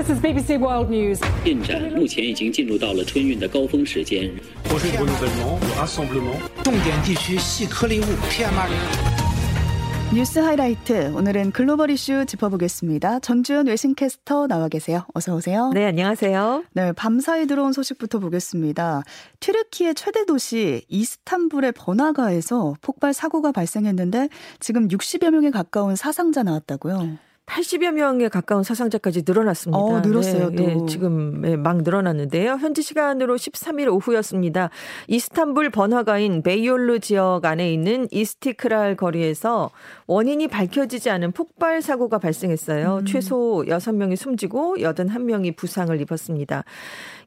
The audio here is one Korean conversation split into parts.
This is BBC World News. 进展目前已经进入到了春运的高峰时间。 projet de renouvellement, de rassemblement. 重点地区细颗粒物 PM2.5。 뉴스 하이라이트 오늘은 글로벌 이슈 짚어보겠습니다. 전주현 외신캐스터 나와 계세요. 어서 오세요. 네, 안녕하세요. 네, 밤사이 들어온 소식부터 보겠습니다. 튀르키의 최대 도시 이스탄불의 번화가에서 폭발 사고가 발생했는데 지금 60여 명에 가까운 사상자 나왔다고요. 80여 명에 가까운 사상자까지 늘어났습니다. 어, 늘었어요, 네, 또. 네, 지금 네, 막 늘어났는데요. 현지 시간으로 13일 오후였습니다. 이스탄불 번화가인 베이올루 지역 안에 있는 이스티크랄 거리에서 원인이 밝혀지지 않은 폭발 사고가 발생했어요. 음. 최소 6명이 숨지고 81명이 부상을 입었습니다.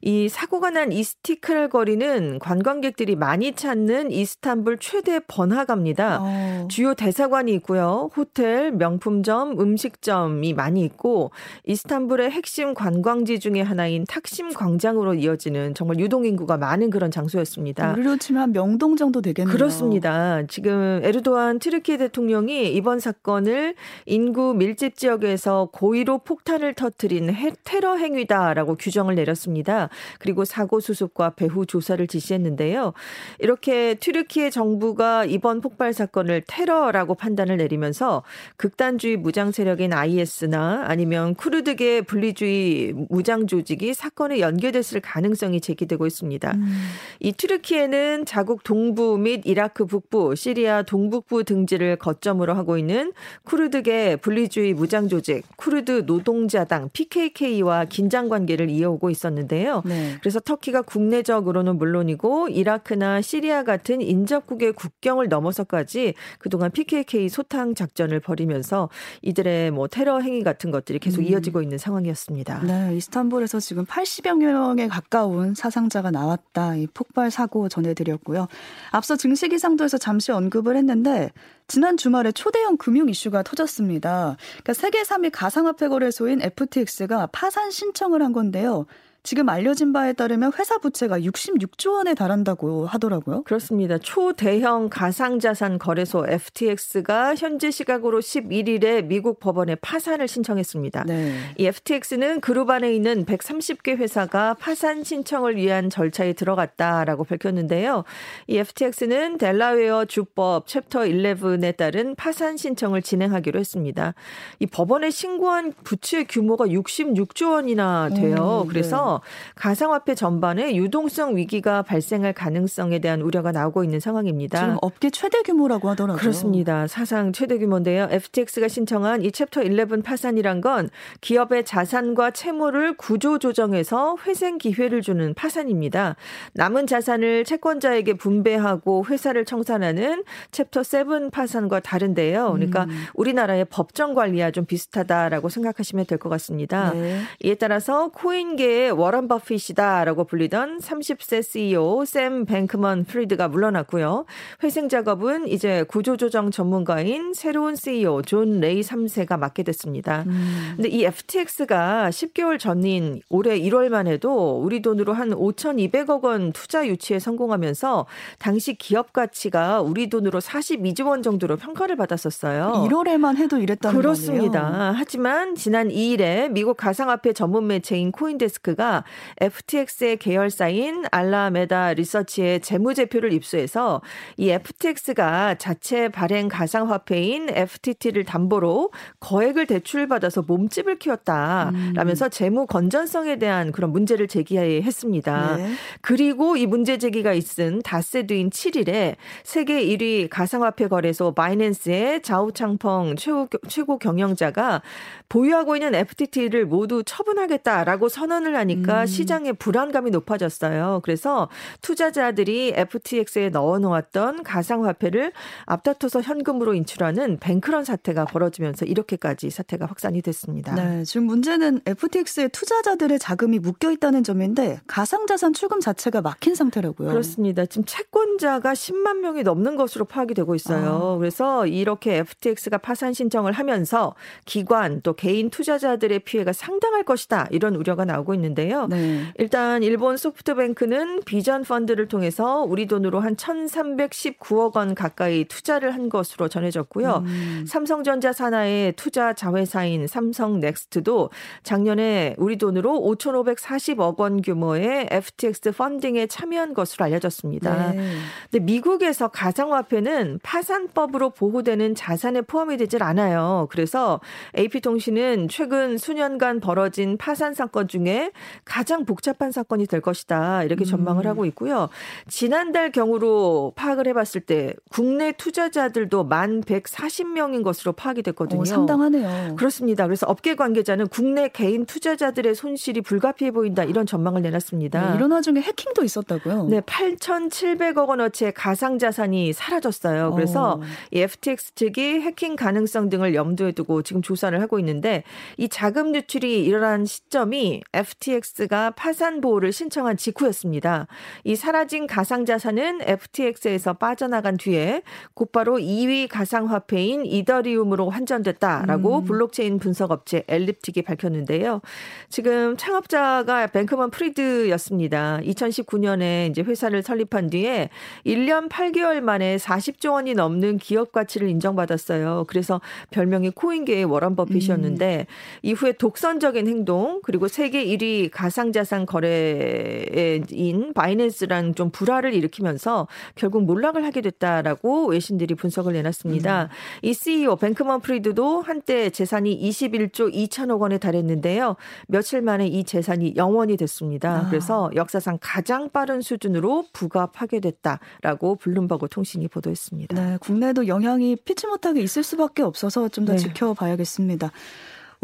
이 사고가 난 이스티크랄 거리는 관광객들이 많이 찾는 이스탄불 최대 번화가입니다. 어. 주요 대사관이 있고요. 호텔, 명품점, 음식점 이 많이 있고 이스탄불의 핵심 관광지 중에 하나인 탁심 광장으로 이어지는 정말 유동 인구가 많은 그런 장소였습니다. 우리로 치면 한 명동 정도 되겠네요. 그렇습니다. 지금 에르도안 트르키예 대통령이 이번 사건을 인구 밀집 지역에서 고의로 폭탄을 터뜨린 해- 테러 행위다라고 규정을 내렸습니다. 그리고 사고 수습과 배후 조사를 지시했는데요. 이렇게 튀르키예 정부가 이번 폭발 사건을 테러라고 판단을 내리면서 극단주의 무장 세력인 IS나 아니면 쿠르드계 분리주의 무장 조직이 사건에 연계됐을 가능성이 제기되고 있습니다. 음. 이 튀르키예는 자국 동부 및 이라크 북부, 시리아 동북부 등지를 거점으로 하고 있는 쿠르드계 분리주의 무장 조직 쿠르드 노동자당 PKK와 긴장 관계를 이어오고 있었는데요. 네. 그래서 터키가 국내적으로는 물론이고 이라크나 시리아 같은 인접국의 국경을 넘어서까지 그동안 PKK 소탕 작전을 벌이면서 이들의 뭐 테러 행위 같은 것들이 계속 음. 이어지고 있는 상황이었습니다. 네, 이스탄불에서 지금 80여 명에 가까운 사상자가 나왔다. 이 폭발 사고 전해드렸고요. 앞서 증시 기상도에서 잠시 언급을 했는데 지난 주말에 초대형 금융 이슈가 터졌습니다. 그러니까 세계 3위 가상화폐 거래소인 FTX가 파산 신청을 한 건데요. 지금 알려진 바에 따르면 회사 부채가 66조 원에 달한다고 하더라고요. 그렇습니다. 초대형 가상자산 거래소 FTX가 현재 시각으로 11일에 미국 법원에 파산을 신청했습니다. 네. 이 FTX는 그룹 안에 있는 130개 회사가 파산 신청을 위한 절차에 들어갔다라고 밝혔는데요. 이 FTX는 델라웨어 주법 챕터 11에 따른 파산 신청을 진행하기로 했습니다. 이 법원에 신고한 부채 규모가 66조 원이나 돼요. 음, 네. 그래서 가상화폐 전반에 유동성 위기가 발생할 가능성에 대한 우려가 나오고 있는 상황입니다. 지금 업계 최대 규모라고 하더라고요. 그렇습니다. 사상 최대 규모인데요. FTX가 신청한 이 챕터 11 파산이란 건 기업의 자산과 채무를 구조 조정해서 회생 기회를 주는 파산입니다. 남은 자산을 채권자에게 분배하고 회사를 청산하는 챕터 7 파산과 다른데요. 그러니까 음. 우리나라의 법정 관리와 좀 비슷하다라고 생각하시면 될 것 같습니다. 네. 이에 따라서 코인계의 워런 버핏이다라고 불리던 30세 CEO 샘 뱅크먼 프리드가 물러났고요. 회생 작업은 이제 구조조정 전문가인 새로운 CEO 존 레이 3세가 맡게 됐습니다. 음. 근데 이 FTX가 10개월 전인 올해 1월만 해도 우리 돈으로 한 5,200억 원 투자 유치에 성공하면서 당시 기업 가치가 우리 돈으로 42조 원 정도로 평가를 받았었어요. 1월에만 해도 이랬다는 그렇습니다. 거네요. 하지만 지난 2일에 미국 가상화폐 전문 매체인 코인데스크가 FTX의 계열사인 알라메다 리서치의 재무제표를 입수해서 이 FTX가 자체 발행 가상화폐인 FTT를 담보로 거액을 대출받아서 몸집을 키웠다라면서 재무 건전성에 대한 그런 문제를 제기했습니다. 네. 그리고 이 문제 제기가 있은 닷새 뒤인 7일에 세계 1위 가상화폐 거래소 바이낸스의 자우창펑 최고, 최고 경영자가 보유하고 있는 FTT를 모두 처분하겠다라고 선언을 하니 까 음. 시장의 불안감이 높아졌어요. 그래서 투자자들이 FTX에 넣어놓았던 가상화폐를 앞다퉈서 현금으로 인출하는 뱅크런 사태가 벌어지면서 이렇게까지 사태가 확산이 됐습니다. 네, 지금 문제는 FTX의 투자자들의 자금이 묶여 있다는 점인데 가상자산 출금 자체가 막힌 상태라고요. 그렇습니다. 지금 채권자가 10만 명이 넘는 것으로 파악이 되고 있어요. 아. 그래서 이렇게 FTX가 파산 신청을 하면서 기관 또 개인 투자자들의 피해가 상당할 것이다. 이런 우려가 나오고 있는데 요. 있는데요. 네. 일단 일본 소프트뱅크는 비전 펀드를 통해서 우리 돈으로 한 1,319억 원 가까이 투자를 한 것으로 전해졌고요. 음. 삼성전자 산하의 투자 자회사인 삼성넥스트도 작년에 우리 돈으로 5,540억 원 규모의 FTX 펀딩에 참여한 것으로 알려졌습니다. 네. 근데 미국에서 가상화폐는 파산법으로 보호되는 자산에 포함이 되질 않아요. 그래서 AP통신은 최근 수년간 벌어진 파산 사건 중에 가장 복잡한 사건이 될 것이다. 이렇게 전망을 음. 하고 있고요. 지난달 경우로 파악을 해봤을 때 국내 투자자들도 만 140명인 것으로 파악이 됐거든요. 어, 상당하네요. 그렇습니다. 그래서 업계 관계자는 국내 개인 투자자들의 손실이 불가피해 보인다 이런 전망을 내놨습니다. 네, 이런 와중에 해킹도 있었다고요? 네, 8,700억 원어치의 가상 자산이 사라졌어요. 그래서 어. 이 FTX 측이 해킹 가능성 등을 염두에 두고 지금 조사를 하고 있는데 이 자금 유출이 일어난 시점이 FTX 가 파산 보호를 신청한 직후였습니다. 이 사라진 가상 자산은 FTX에서 빠져나간 뒤에 곧바로 2위 가상 화폐인 이더리움으로 환전됐다라고 음. 블록체인 분석 업체 엘립틱이 밝혔는데요. 지금 창업자가 뱅크먼 프리드였습니다. 2019년에 이제 회사를 설립한 뒤에 1년 8개월 만에 40조 원이 넘는 기업 가치를 인정받았어요. 그래서 별명이 코인계의 워런 버핏이었는데 이후에 독선적인 행동 그리고 세계 1위 가상자산 거래소인 바이낸스랑 좀 불화를 일으키면서 결국 몰락을 하게 됐다라고 외신들이 분석을 내놨습니다. 이 CEO 뱅크먼 프리드도 한때 재산이 21조 2천억 원에 달했는데요. 며칠 만에 이 재산이 0원이 됐습니다. 아. 그래서 역사상 가장 빠른 수준으로 부가 파괴됐다라고 블룸버그 통신이 보도했습니다. 네, 국내도 영향이 피치 못하게 있을 수밖에 없어서 좀더 네. 지켜봐야겠습니다.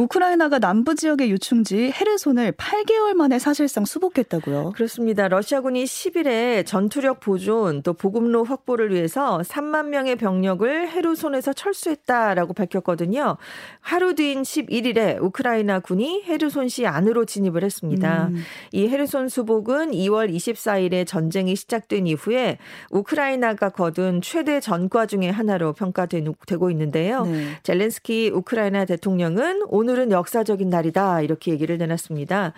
우크라이나가 남부 지역의 요충지 헤르손을 8개월 만에 사실상 수복했다고요. 그렇습니다. 러시아군이 10일에 전투력 보존 또 보급로 확보를 위해서 3만 명의 병력을 헤르손에서 철수했다라고 밝혔거든요. 하루 뒤인 11일에 우크라이나 군이 헤르손시 안으로 진입을 했습니다. 음. 이 헤르손 수복은 2월 24일에 전쟁이 시작된 이후에 우크라이나가 거둔 최대 전과 중의 하나로 평가되고 있는데요. 네. 젤렌스키 우크라이나 대통령은 오늘 은 역사적인 날이다 이렇게 얘기를 내놨습니다.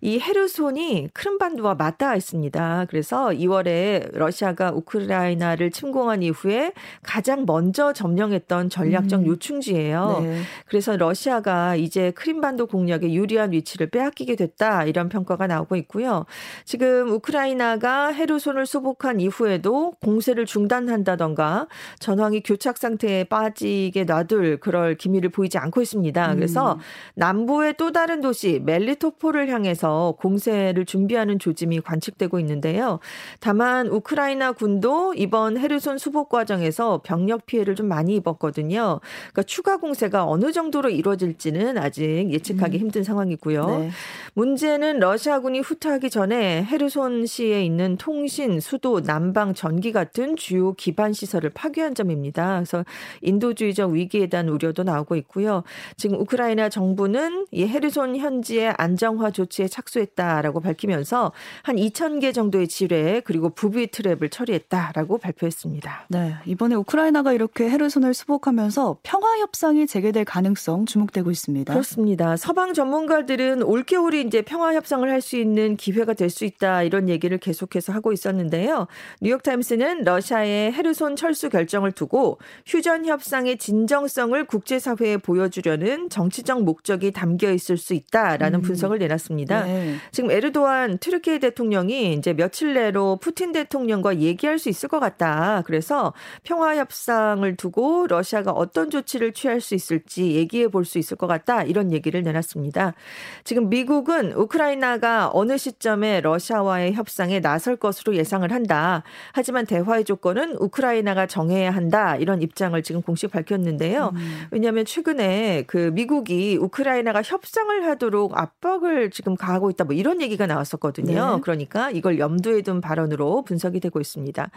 이 헤르손이 크림반도와 맞닿아 있습니다. 그래서 2월에 러시아가 우크라이나를 침공한 이후에 가장 먼저 점령했던 전략적 음. 요충지예요. 네. 그래서 러시아가 이제 크림반도 공략에 유리한 위치를 빼앗기게 됐다 이런 평가가 나오고 있고요. 지금 우크라이나가 헤르손을 수복한 이후에도 공세를 중단한다던가 전황이 교착 상태에 빠지게 놔둘 그럴 기미를 보이지 않고 있습니다. 그래서 음. 남부의 또 다른 도시 멜리토폴을 향해서 공세를 준비하는 조짐이 관측되고 있는데요. 다만 우크라이나 군도 이번 헤르손 수복 과정에서 병력 피해를 좀 많이 입었거든요. 그러니까 추가 공세가 어느 정도로 이루어질지는 아직 예측하기 힘든 상황이고요. 네. 문제는 러시아군이 후퇴하기 전에 헤르손시에 있는 통신, 수도, 난방, 전기 같은 주요 기반 시설을 파괴한 점입니다. 그래서 인도주의적 위기에 대한 우려도 나오고 있고요. 지금 우크라이나 정부는 이 헤르손 현지의 안정화 조치에 착수했다라고 밝히면서 한 2천 개 정도의 지뢰 그리고 부비 트랩을 처리했다라고 발표했습니다. 네, 이번에 우크라이나가 이렇게 헤르손을 수복하면서 평화 협상이 재개될 가능성 주목되고 있습니다. 그렇습니다. 서방 전문가들은 올겨울이 이제 평화 협상을 할 수 있는 기회가 될 수 있다 이런 얘기를 계속해서 하고 있었는데요. 뉴욕타임스는 러시아의 헤르손 철수 결정을 두고 휴전 협상의 진정성을 국제사회에 보여주려는 정치적 목적이 담겨 있을 수 있다라는 음. 분석을 내놨습니다. 네. 지금 에르도안 트르키예 대통령이 이제 며칠 내로 푸틴 대통령과 얘기할 수 있을 것 같다. 그래서 평화 협상을 두고 러시아가 어떤 조치를 취할 수 있을지 얘기해 볼 수 있을 것 같다. 이런 얘기를 내놨습니다. 지금 미국은 우크라이나가 어느 시점에 러시아와의 협상에 나설 것으로 예상을 한다. 하지만 대화의 조건은 우크라이나가 정해야 한다. 이런 입장을 지금 공식 밝혔는데요. 음. 왜냐하면 최근에 그 미국이 우크라이나가 협상을 하도록 압박을 지금 가하고 있다. 뭐 이런 얘기가 나왔었거든요. 네. 그러니까 이걸 염두에 둔 발언으로 분석이 되고 있습니다.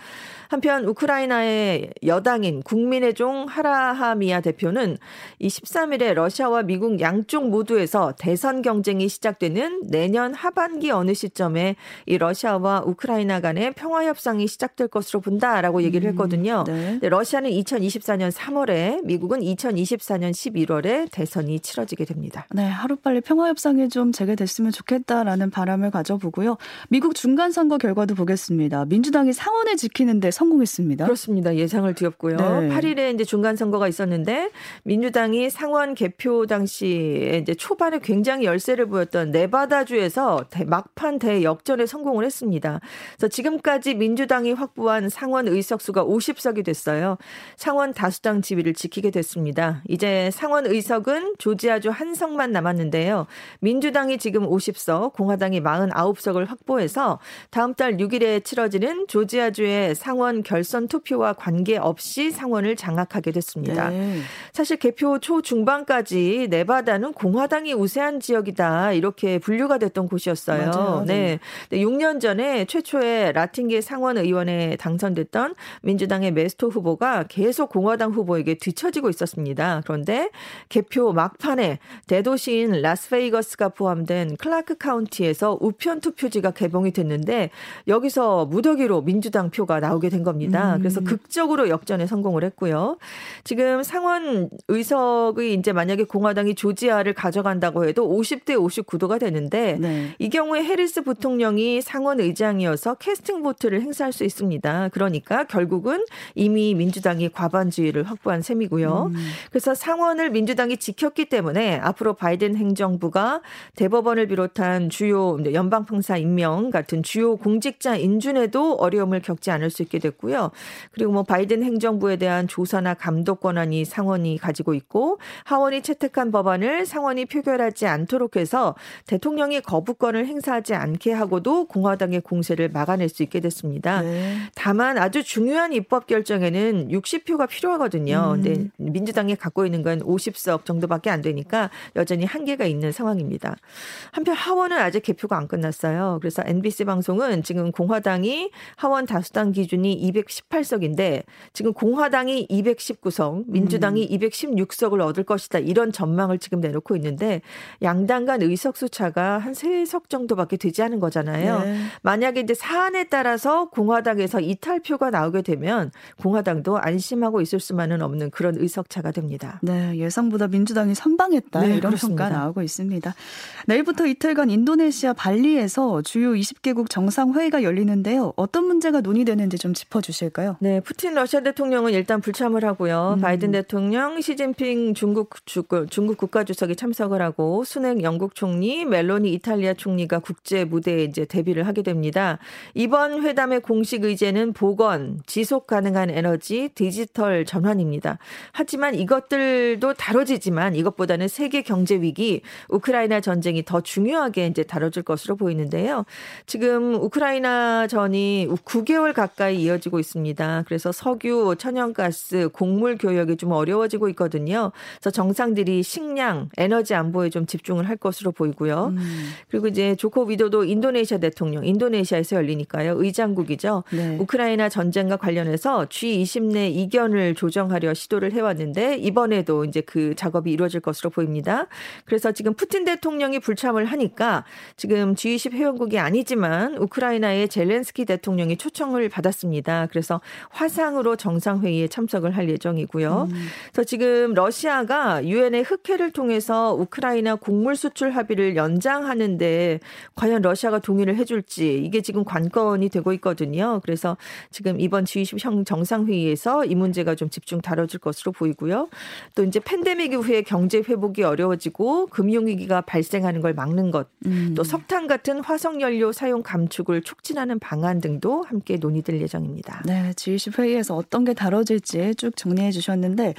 한편 우크라이나의 여당인 국민의 종 하라하미아 대표는 이 13일에 러시아와 미국 양쪽 모두에서 대선 경쟁이 시작되는 내년 하반기 어느 시점에 이 러시아와 우크라이나 간의 평화 협상이 시작될 것으로 본다라고 얘기를 했거든요. 네. 근데 러시아는 2024년 3월에 미국은 2024년 11월에 대선이 치러지게 됩니다. 네, 하루빨리 평화협상이 좀 재개됐으면 좋겠다라는 바람을 가져보고요. 미국 중간선거 결과도 보겠습니다. 민주당이 상원을 지키는데 성공했습니다. 그렇습니다. 예상을 뒤엎고요. 네. 8일에 이제 중간선거가 있었는데 민주당이 상원 개표 당시에 이제 초반에 굉장히 열세를 보였던 네바다주에서 대, 막판 대역전에 성공을 했습니다. 그래서 지금까지 민주당이 확보한 상원 의석수가 50석이 됐어요. 상원 다수당 지위를 지키게 됐습니다. 이제 상원 의석은 조 지아주 한 석만 남았는데요. 민주당이 지금 50석, 공화당이 49석을 확보해서 다음 달 6일에 치러지는 조지아주의 상원 결선 투표와 관계없이 상원을 장악하게 됐습니다. 네. 사실 개표 초중반까지 네바다는 공화당이 우세한 지역이다 이렇게 분류가 됐던 곳이었어요. 맞아요. 네. 네. 6년 전에 최초의 라틴계 상원 의원에 당선됐던 민주당의 메스토 후보가 계속 공화당 후보에게 뒤처지고 있었습니다. 그런데 개표 막판 에 대도시인 라스베이거스가 포함된 클라크 카운티에서 우편 투표지가 개봉이 됐는데 여기서 무더기로 민주당 표가 나오게 된 겁니다. 음. 그래서 극적으로 역전에 성공을 했고요. 지금 상원 의석이 이제 만약에 공화당이 조지아를 가져간다고 해도 50대 50 구도가 되는데 네. 이 경우에 해리스 부통령이 상원 의장이어서 캐스팅 보트를 행사할 수 있습니다. 그러니까 결국은 이미 민주당이 과반주의를 확보한 셈이고요. 음. 그래서 상원을 민주당이 지켰기 때문에 앞으로 바이든 행정부가 대법원을 비롯한 주요 연방 판사 임명 같은 주요 공직자 인준에도 어려움을 겪지 않을 수 있게 됐고요. 그리고 뭐 바이든 행정부에 대한 조사나 감독 권한이 상원이 가지고 있고 하원이 채택한 법안을 상원이 표결하지 않도록 해서 대통령이 거부권을 행사하지 않게 하고도 공화당의 공세를 막아낼 수 있게 됐습니다. 네. 다만 아주 중요한 입법 결정에는 60표가 필요하거든요. 음. 근데 민주당이 갖고 있는 건 50석 정도밖에 안 되니까 여전히 한계가 있는 상황입니다. 한편 하원은 아직 개표가 안 끝났어요. 그래서 NBC 방송은 지금 공화당이 하원 다수당 기준이 218석인데 지금 공화당이 219석, 민주당이 216석을 얻을 것이다. 이런 전망을 지금 내놓고 있는데 양당 간 의석수 차가 한 3석 정도밖에 되지 않은 거잖아요. 네. 만약에 이제 사안에 따라서 공화당에서 이탈표가 나오게 되면 공화당도 안심하고 있을 수만은 없는 그런 의석차가 됩니다. 네, 예상보다 민주당이 선방했다 네, 이런 그렇습니다. 평가 나오고 있습니다. 내일부터 이틀간 인도네시아 발리에서 주요 20개국 정상회의가 열리는데요. 어떤 문제가 논의되는지 좀 짚어주실까요? 네, 푸틴 러시아 대통령은 일단 불참을 하고요. 음. 바이든 대통령, 시진핑 중국 주, 중국 국가주석이 참석을 하고 순행 영국 총리, 멜로니 이탈리아 총리가 국제 무대에 이제 데뷔를 하게 됩니다. 이번 회담의 공식 의제는 보건, 지속 가능한 에너지, 디지털 전환입니다. 하지만 이것들도 다뤄지지만 이것 보다는 세계 경제 위기, 우크라이나 전쟁이 더 중요하게 이제 다뤄질 것으로 보이는데요. 지금 우크라이나 전이 9개월 가까이 이어지고 있습니다. 그래서 석유, 천연가스, 곡물 교역이 좀 어려워지고 있거든요. 그래서 정상들이 식량, 에너지 안보에 좀 집중을 할 것으로 보이고요. 음, 그리고 이제 조코 위도도 인도네시아 대통령, 인도네시아에서 열리니까요. 의장국이죠. 네. 우크라이나 전쟁과 관련해서 G20 내 이견을 조정하려 시도를 해왔는데 이번에도 이제 그 작업이 이루어질 것으로 보입니다. 그래서 지금 푸틴 대통령이 불참을 하니까 지금 G20 회원국이 아니지만 우크라이나의 젤렌스키 대통령이 초청을 받았습니다. 그래서 화상으로 정상회의에 참석을 할 예정이고요. 음. 그래서 지금 러시아가 유엔의 흑해를 통해서 우크라이나 곡물 수출 합의를 연장하는데 과연 러시아가 동의를 해줄지 이게 지금 관건이 되고 있거든요. 그래서 지금 이번 G20 형 정상회의에서 이 문제가 좀 집중 다뤄질 것으로 보이고요. 또 이제 팬데믹 이후에 경제 회복이 어려워지고 금융위기가 발생하는 걸 막는 것, 음. 또 석탄 같은 화석연료 사용 감축을 촉진하는 방안 등도 함께 논의될 예정입니다. 네, G20 회의에서 어떤 게 다뤄질지 쭉 정리해 주셨는데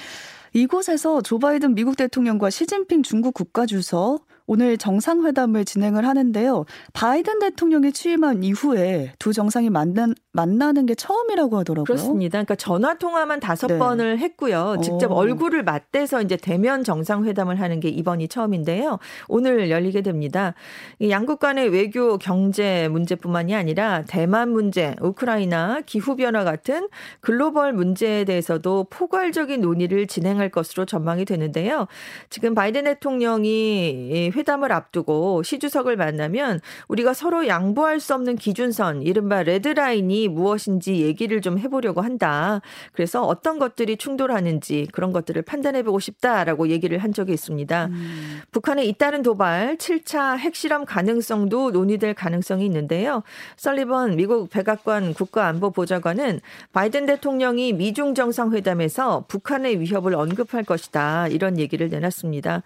이곳에서 조 바이든 미국 대통령과 시진핑 중국 국가주석 오늘 정상회담을 진행을 하는데요. 바이든 대통령이 취임한 이후에 두 정상이 만난, 만나는 게 처음이라고 하더라고요. 그렇습니다. 그러니까 전화 통화만 다섯 네. 번을 했고요. 직접 오. 얼굴을 맞대서 이제 대면 정상회담을 하는 게 이번이 처음인데요. 오늘 열리게 됩니다. 이 양국 간의 외교 경제 문제뿐만이 아니라 대만 문제, 우크라이나, 기후 변화 같은 글로벌 문제에 대해서도 포괄적인 논의를 진행할 것으로 전망이 되는데요. 지금 바이든 대통령이 이 회담을 앞두고 시 주석을 만나면 우리가 서로 양보할 수 없는 기준선, 이른바 레드라인이 무엇인지 얘기를 좀 해보려고 한다. 그래서 어떤 것들이 충돌하는지 그런 것들을 판단해보고 싶다라고 얘기를 한 적이 있습니다. 음. 북한의 잇따른 도발, 7차 핵실험 가능성도 논의될 가능성이 있는데요. 설리번 미국 백악관 국가안보보좌관은 바이든 대통령이 미중 정상회담에서 북한의 위협을 언급할 것이다. 이런 얘기를 내놨습니다.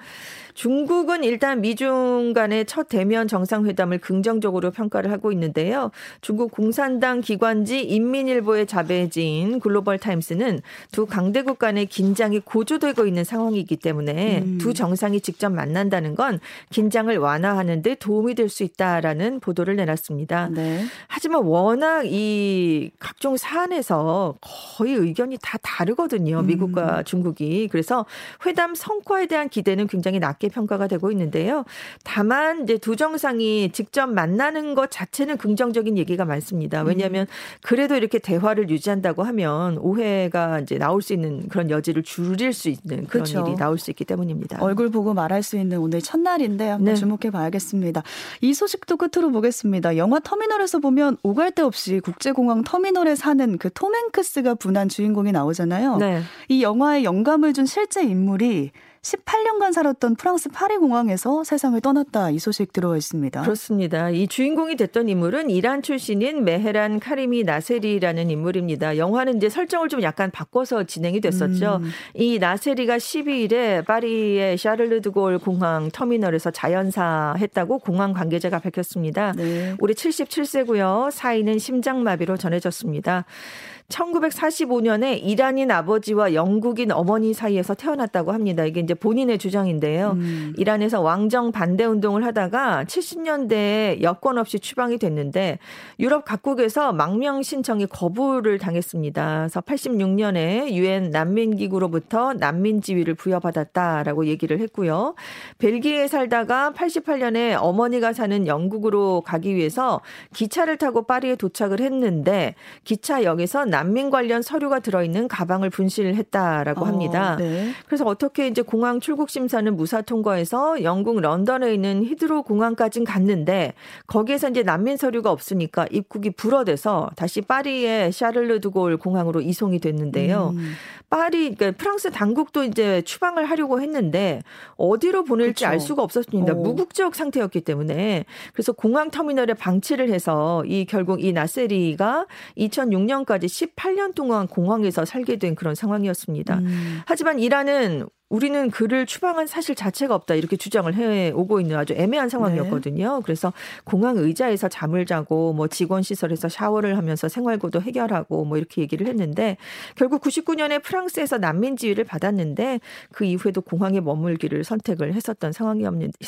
중국은 일단 미중 간의 첫 대면 정상회담을 긍정적으로 평가를 하고 있는데요. 중국 공산당 기관지 인민일보의 자배진 글로벌 타임스는 두 강대국 간의 긴장이 고조되고 있는 상황이기 때문에 음. 두 정상이 직접 만난다는 건 긴장을 완화하는 데 도움이 될 수 있다라는 보도를 내놨습니다. 네. 하지만 워낙 이 각종 사안에서 거의 의견이 다 다르거든요. 미국과 음. 중국이. 그래서 회담 성과에 대한 기대는 굉장히 낮게 평가가 되고 있는데요. 다만 이제 두 정상이 직접 만나는 것 자체는 긍정적인 얘기가 많습니다. 왜냐하면 그래도 이렇게 대화를 유지한다고 하면 오해가 이제 나올 수 있는 그런 여지를 줄일 수 있는 그런 그렇죠. 일이 나올 수 있기 때문입니다. 얼굴 보고 말할 수 있는 오늘 첫날인데 한번 네. 주목해 봐야겠습니다. 이 소식도 끝으로 보겠습니다. 영화 터미널에서 보면 오갈 데 없이 국제공항 터미널에 사는 그 톰 행크스가 분한 주인공이 나오잖아요. 네. 이 영화에 영감을 준 실제 인물이 18년간 살았던 프랑스 파리 공항에서 세상을 떠났다 이 소식 들어와 있습니다. 그렇습니다. 이 주인공이 됐던 인물은 이란 출신인 메헤란 카리미 나세리라는 인물입니다. 영화는 이제 설정을 좀 약간 바꿔서 진행이 됐었죠. 음. 이 나세리가 12일에 파리의 샤를르드골 공항 터미널에서 자연사했다고 공항 관계자가 밝혔습니다. 네. 올해 77세고요. 사인은 심장마비로 전해졌습니다. 1945년에 이란인 아버지와 영국인 어머니 사이에서 태어났다고 합니다. 이게 이제 본인의 주장인데요. 음. 이란에서 왕정 반대 운동을 하다가 70년대에 여권 없이 추방이 됐는데 유럽 각국에서 망명 신청이 거부를 당했습니다. 그래서 86년에 유엔 난민 기구로부터 난민 지위를 부여받았다라고 얘기를 했고요. 벨기에에 살다가 88년에 어머니가 사는 영국으로 가기 위해서 기차를 타고 파리에 도착을 했는데 기차역에서 난민 관련 서류가 들어있는 가방을 분실을 했다라고 어, 합니다. 어, 네. 그래서 어떻게 이제 공항 출국 심사는 무사 통과해서 영국 런던에 있는 히드로 공항까지 갔는데 거기에서 이제 난민 서류가 없으니까 입국이 불어돼서 다시 파리의 샤를르드골 공항으로 이송이 됐는데요. 음. 파리 그러니까 프랑스 당국도 이제 추방을 하려고 했는데 어디로 보낼지 그렇죠. 알 수가 없었습니다. 어. 무국적 상태였기 때문에 그래서 공항 터미널에 방치를 해서 이 결국 이 나세리가 2006년까지 18년 동안 공항에서 살게 된 그런 상황이었습니다. 음. 하지만 이란은 우리는 그를 추방한 사실 자체가 없다 이렇게 주장을 해 오고 있는 아주 애매한 상황이었거든요. 네. 그래서 공항 의자에서 잠을 자고 뭐 직원 시설에서 샤워를 하면서 생활고도 해결하고 뭐 이렇게 얘기를 했는데 결국 99년에 프랑스에서 난민 지위를 받았는데 그 이후에도 공항에 머물기를 선택을 했었던 상황이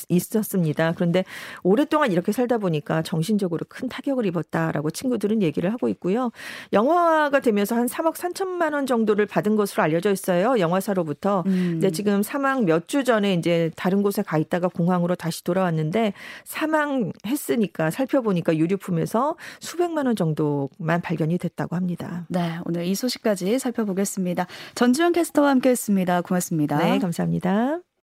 있었습니다. 그런데 오랫동안 이렇게 살다 보니까 정신적으로 큰 타격을 입었다라고 친구들은 얘기를 하고 있고요. 영화가 되면서 한 3억 3천만 원 정도를 받은 것으로 알려져 있어요. 영화사로부터. 음. 지금 사망 몇 주 전에 이제 다른 곳에 가 있다가 공항으로 다시 돌아왔는데 사망했으니까 살펴보니까 유류품에서 수백만 원 정도만 발견이 됐다고 합니다. 네, 오늘 이 소식까지 살펴보겠습니다. 전주현 캐스터와 함께했습니다. 고맙습니다. 네, 감사합니다.